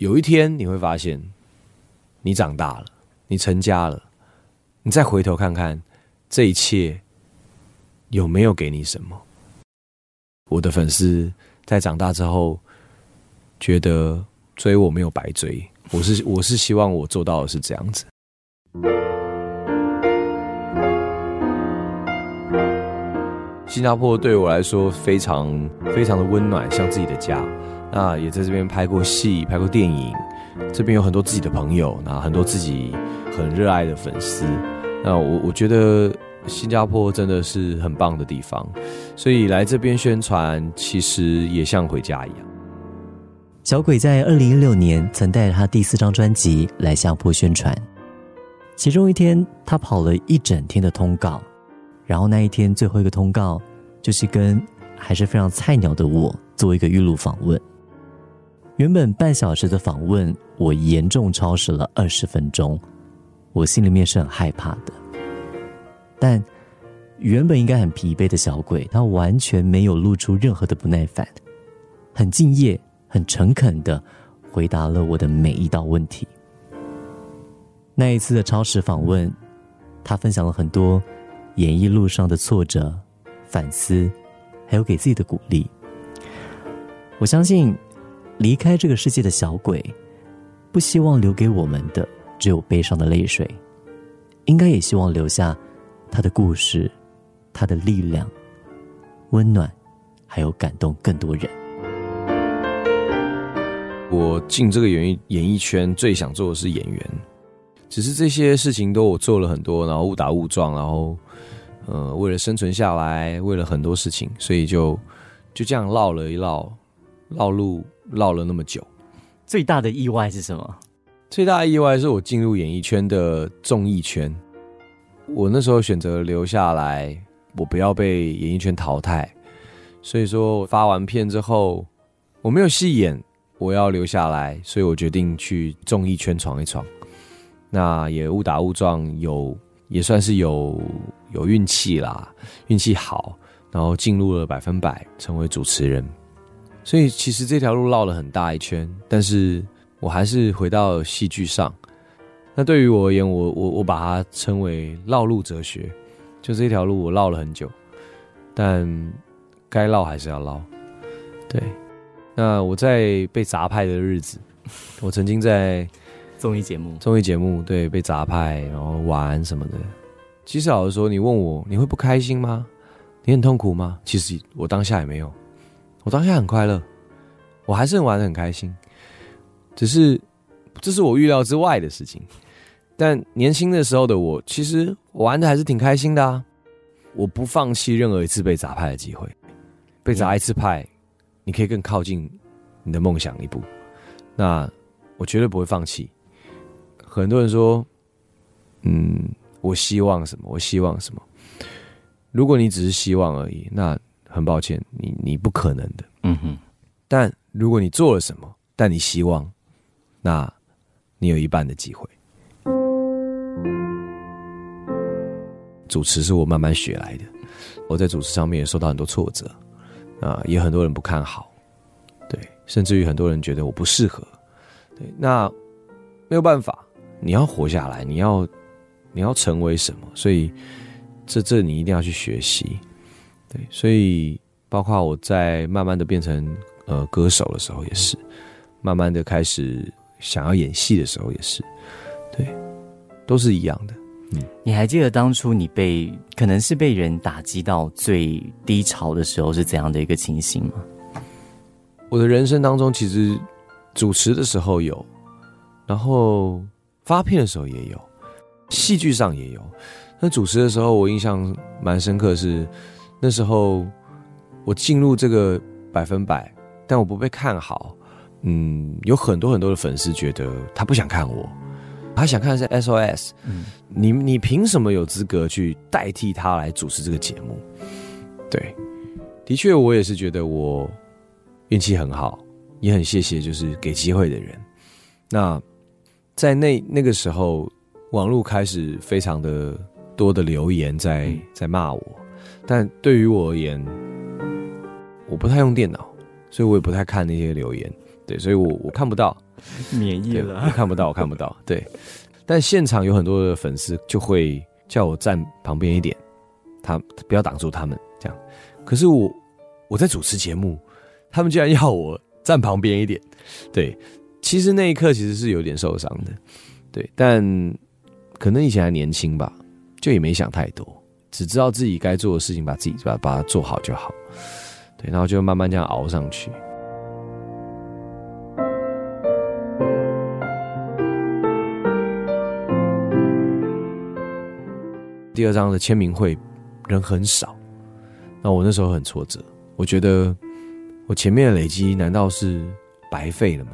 有一天你会发现，你长大了，你成家了，你再回头看看这一切有没有给你什么？我的粉丝在长大之后觉得追我没有白追，我是我是希望我做到的是这样子。新加坡对我来说非常非常的温暖，像自己的家。那也在这边拍过戏，拍过电影，这边有很多自己的朋友，那很多自己很热爱的粉丝。那我我觉得新加坡真的是很棒的地方，所以来这边宣传其实也像回家一样。小鬼在二零一六年曾带着他第四张专辑来新加坡宣传，其中一天他跑了一整天的通告。然后那一天最后一个通告，就是跟还是非常菜鸟的我做一个预录访问。原本半小时的访问，我严重超时了二十分钟，我心里面是很害怕的。但原本应该很疲惫的小鬼，他完全没有露出任何的不耐烦，很敬业、很诚恳的回答了我的每一道问题。那一次的超时访问，他分享了很多。演艺路上的挫折、反思，还有给自己的鼓励。我相信，离开这个世界的小鬼，不希望留给我们的只有悲伤的泪水，应该也希望留下他的故事、他的力量、温暖，还有感动更多人。我进这个演艺演艺圈，最想做的是演员，只是这些事情都我做了很多，然后误打误撞，然后。呃，为了生存下来，为了很多事情，所以就就这样绕了一绕，绕路绕了那么久。最大的意外是什么？最大的意外是我进入演艺圈的综艺圈。我那时候选择留下来，我不要被演艺圈淘汰。所以说发完片之后，我没有戏演，我要留下来，所以我决定去综艺圈闯一闯。那也误打误撞有。也算是有有运气啦，运气好，然后进入了百分百，成为主持人。所以其实这条路绕了很大一圈，但是我还是回到戏剧上。那对于我而言，我我我把它称为绕路哲学，就这条路我绕了很久，但该绕还是要绕。对，那我在被砸派的日子，我曾经在。综艺节目，综艺节目，对，被砸派，然后玩什么的。其实老实说，你问我，你会不开心吗？你很痛苦吗？其实我当下也没有，我当下很快乐，我还是玩的很开心。只是这是我预料之外的事情。但年轻的时候的我，其实玩的还是挺开心的啊。我不放弃任何一次被砸派的机会，被砸一次派，你可以更靠近你的梦想一步。那我绝对不会放弃。很多人说：“嗯，我希望什么？我希望什么？如果你只是希望而已，那很抱歉，你你不可能的。嗯哼。但如果你做了什么，但你希望，那你有一半的机会。主持是我慢慢学来的，我在主持上面也受到很多挫折，啊，也很多人不看好，对，甚至于很多人觉得我不适合，对，那没有办法。”你要活下来，你要，你要成为什么？所以，这这你一定要去学习，对。所以，包括我在慢慢的变成呃歌手的时候，也是，慢慢的开始想要演戏的时候，也是，对，都是一样的。嗯，你还记得当初你被可能是被人打击到最低潮的时候是怎样的一个情形吗？我的人生当中，其实主持的时候有，然后。发片的时候也有，戏剧上也有。那主持的时候，我印象蛮深刻，是那时候我进入这个百分百，但我不被看好。嗯，有很多很多的粉丝觉得他不想看我，他想看的是 SOS。嗯，你你凭什么有资格去代替他来主持这个节目？对，的确，我也是觉得我运气很好，也很谢谢就是给机会的人。那。在那那个时候，网络开始非常的多的留言在在骂我，但对于我而言，我不太用电脑，所以我也不太看那些留言，对，所以我我看不到。免疫了我。看不到，我看不到。对，但现场有很多的粉丝就会叫我站旁边一点，他不要挡住他们这样。可是我我在主持节目，他们居然要我站旁边一点。对，其实那一刻其实是有点受伤的。对，但可能以前还年轻吧，就也没想太多，只知道自己该做的事情，把自己把把它做好就好。对，然后就慢慢这样熬上去。第二章的签名会人很少，那我那时候很挫折，我觉得我前面的累积难道是白费了吗？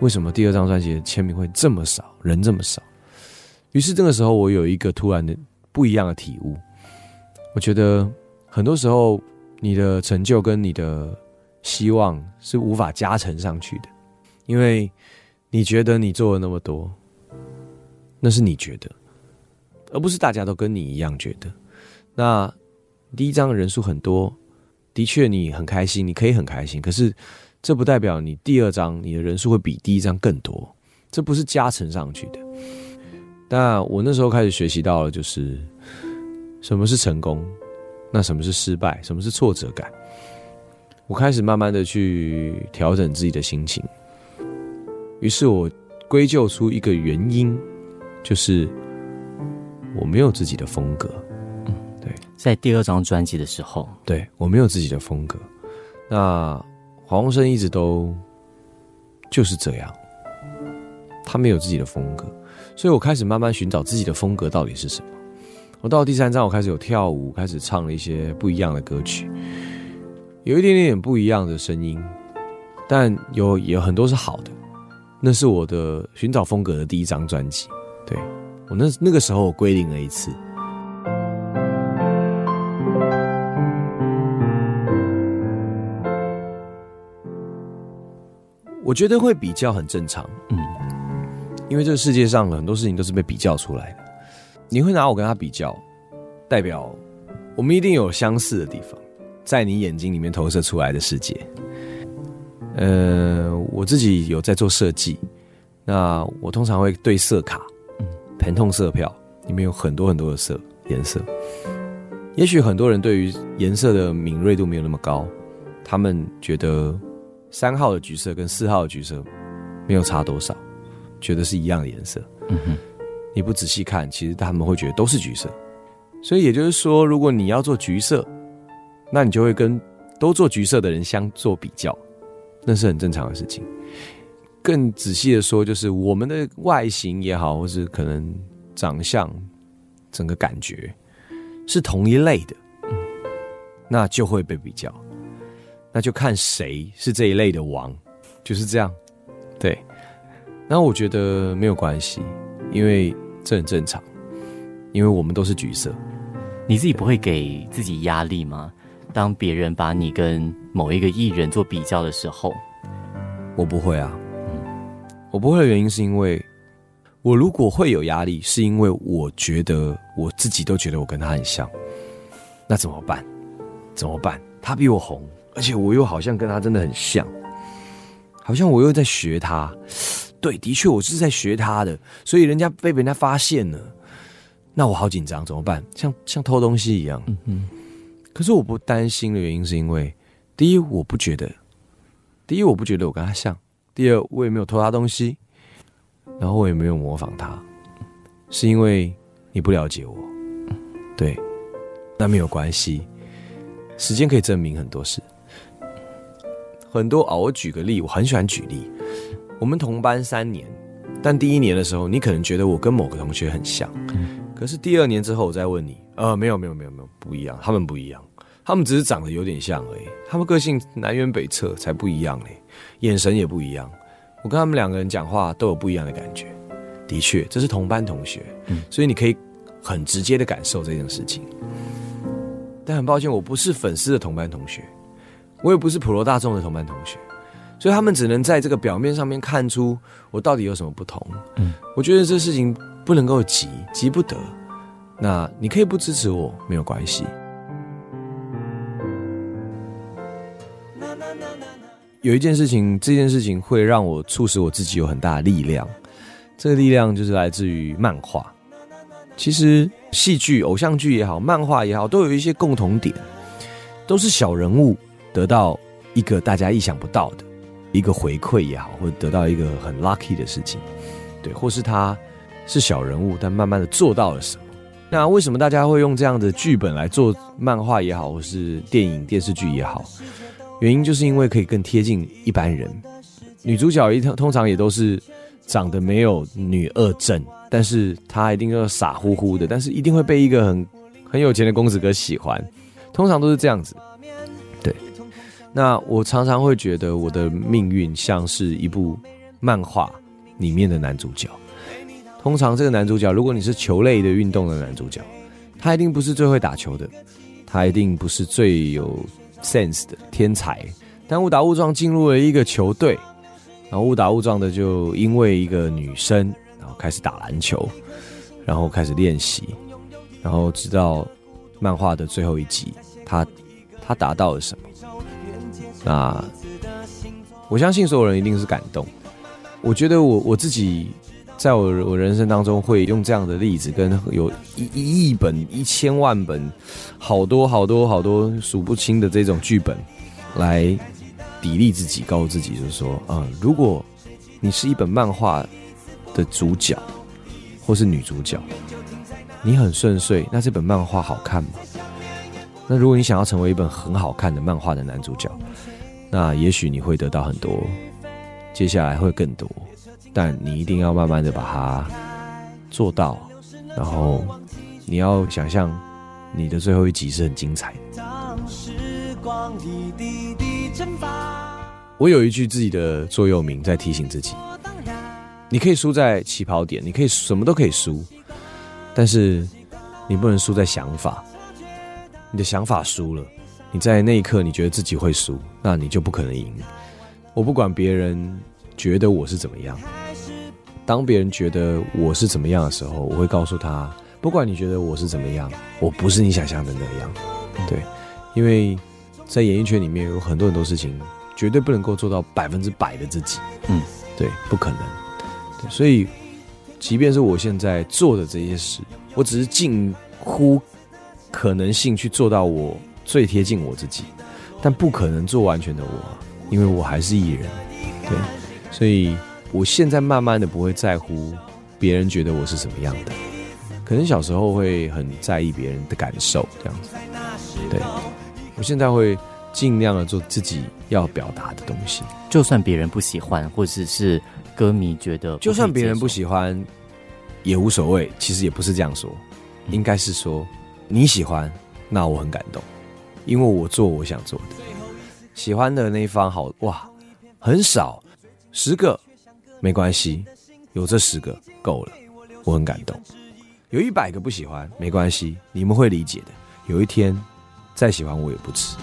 为什么第二张专辑的签名会这么少，人这么少？于是这个时候我有一个突然的不一样的体悟，我觉得很多时候你的成就跟你的希望是无法加成上去的，因为你觉得你做了那么多，那是你觉得。而不是大家都跟你一样觉得。那第一张人数很多，的确你很开心，你可以很开心。可是这不代表你第二张你的人数会比第一张更多，这不是加成上去的。那我那时候开始学习到了，就是什么是成功，那什么是失败，什么是挫折感。我开始慢慢的去调整自己的心情，于是我归咎出一个原因，就是。我没有自己的风格，嗯，对，在第二张专辑的时候，对我没有自己的风格。那黄鸿升一直都就是这样，他没有自己的风格，所以我开始慢慢寻找自己的风格到底是什么。我到第三章，我开始有跳舞，开始唱了一些不一样的歌曲，有一点点不一样的声音，但有有很多是好的。那是我的寻找风格的第一张专辑，对。我那那个时候我归零了一次，我觉得会比较很正常，嗯，因为这个世界上很多事情都是被比较出来的。你会拿我跟他比较，代表我们一定有相似的地方，在你眼睛里面投射出来的世界。呃，我自己有在做设计，那我通常会对色卡。疼痛色票里面有很多很多的色颜色，也许很多人对于颜色的敏锐度没有那么高，他们觉得三号的橘色跟四号的橘色没有差多少，觉得是一样的颜色。嗯哼，你不仔细看，其实他们会觉得都是橘色。所以也就是说，如果你要做橘色，那你就会跟都做橘色的人相做比较，那是很正常的事情。更仔细的说，就是我们的外形也好，或是可能长相，整个感觉是同一类的，那就会被比较，那就看谁是这一类的王，就是这样。对，那我觉得没有关系，因为这很正常，因为我们都是橘色。你自己不会给自己压力吗？当别人把你跟某一个艺人做比较的时候，我不会啊。我不会的原因是因为，我如果会有压力，是因为我觉得我自己都觉得我跟他很像，那怎么办？怎么办？他比我红，而且我又好像跟他真的很像，好像我又在学他。对，的确我是在学他的，所以人家被人家发现了，那我好紧张，怎么办？像像偷东西一样。嗯嗯。可是我不担心的原因是因为，第一我不觉得，第一我不觉得我跟他像。第二，我也没有偷他东西，然后我也没有模仿他，是因为你不了解我，对，那没有关系，时间可以证明很多事，很多啊。我举个例，我很喜欢举例，我们同班三年，但第一年的时候，你可能觉得我跟某个同学很像，可是第二年之后，我再问你，呃，没有，没有，没有，没有，不一样，他们不一样，他们只是长得有点像而已，他们个性南辕北辙，才不一样嘞。眼神也不一样，我跟他们两个人讲话都有不一样的感觉。的确，这是同班同学，所以你可以很直接的感受这件事情。但很抱歉，我不是粉丝的同班同学，我也不是普罗大众的同班同学，所以他们只能在这个表面上面看出我到底有什么不同。嗯，我觉得这事情不能够急，急不得。那你可以不支持我，没有关系。有一件事情，这件事情会让我促使我自己有很大的力量。这个力量就是来自于漫画。其实戏剧、偶像剧也好，漫画也好，都有一些共同点，都是小人物得到一个大家意想不到的一个回馈也好，或者得到一个很 lucky 的事情，对，或是他是小人物，但慢慢的做到了什么。那为什么大家会用这样的剧本来做漫画也好，或是电影、电视剧也好？原因就是因为可以更贴近一般人。女主角一通通常也都是长得没有女二正，但是她一定要傻乎乎的，但是一定会被一个很很有钱的公子哥喜欢。通常都是这样子。那我常常会觉得我的命运像是一部漫画里面的男主角。通常这个男主角，如果你是球类的运动的男主角，他一定不是最会打球的，他一定不是最有 sense 的天才。但误打误撞进入了一个球队，然后误打误撞的就因为一个女生，然后开始打篮球，然后开始练习，然后直到漫画的最后一集，他他达到了什么？那我相信所有人一定是感动。我觉得我我自己。在我我人生当中，会用这样的例子，跟有一一亿本、一千万本、好多好多好多数不清的这种剧本，来砥砺自己，告诉自己，就是说，啊，如果你是一本漫画的主角，或是女主角，你很顺遂，那这本漫画好看吗？那如果你想要成为一本很好看的漫画的男主角，那也许你会得到很多，接下来会更多。但你一定要慢慢的把它做到，然后你要想象你的最后一集是很精彩的。我有一句自己的座右铭在提醒自己：你可以输在起跑点，你可以什么都可以输，但是你不能输在想法。你的想法输了，你在那一刻你觉得自己会输，那你就不可能赢。我不管别人觉得我是怎么样。当别人觉得我是怎么样的时候，我会告诉他：不管你觉得我是怎么样，我不是你想象的那样。对，因为在演艺圈里面有很多很多事情，绝对不能够做到百分之百的自己。嗯，对，不可能。对，所以即便是我现在做的这些事，我只是近乎可能性去做到我最贴近我自己，但不可能做完全的我，因为我还是艺人。对，所以。我现在慢慢的不会在乎别人觉得我是什么样的，可能小时候会很在意别人的感受这样子。对，我现在会尽量的做自己要表达的东西，就算别人不喜欢，或者是歌迷觉得，就算别人不喜欢也无所谓。其实也不是这样说，应该是说你喜欢，那我很感动，因为我做我想做的。喜欢的那一方好哇，很少十个。没关系，有这十个够了，我很感动。有一百个不喜欢，没关系，你们会理解的。有一天，再喜欢我也不迟。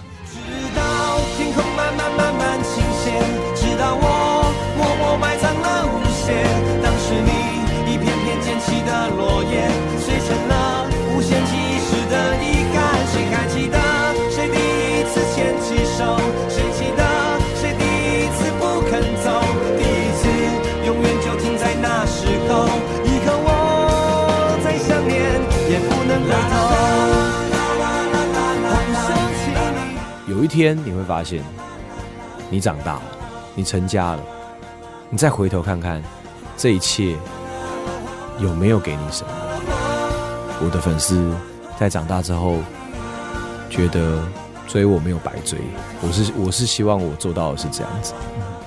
天你会发现，你长大了，你成家了，你再回头看看，这一切有没有给你什么？我的粉丝在长大之后，觉得追我没有白追，我是我是希望我做到的是这样子，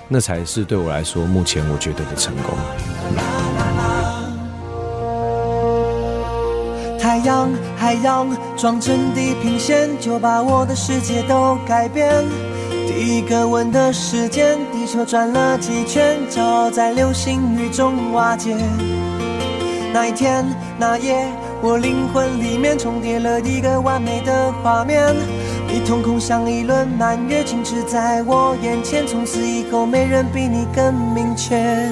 那才是对我来说目前我觉得的成功。太阳，海洋，装成地平线，就把我的世界都改变。第一个吻的时间，地球转了几圈，骄傲在流星雨中瓦解。那一天，那夜，我灵魂里面重叠了一个完美的画面。你瞳孔像一轮满月，静止在我眼前，从此以后没人比你更明确。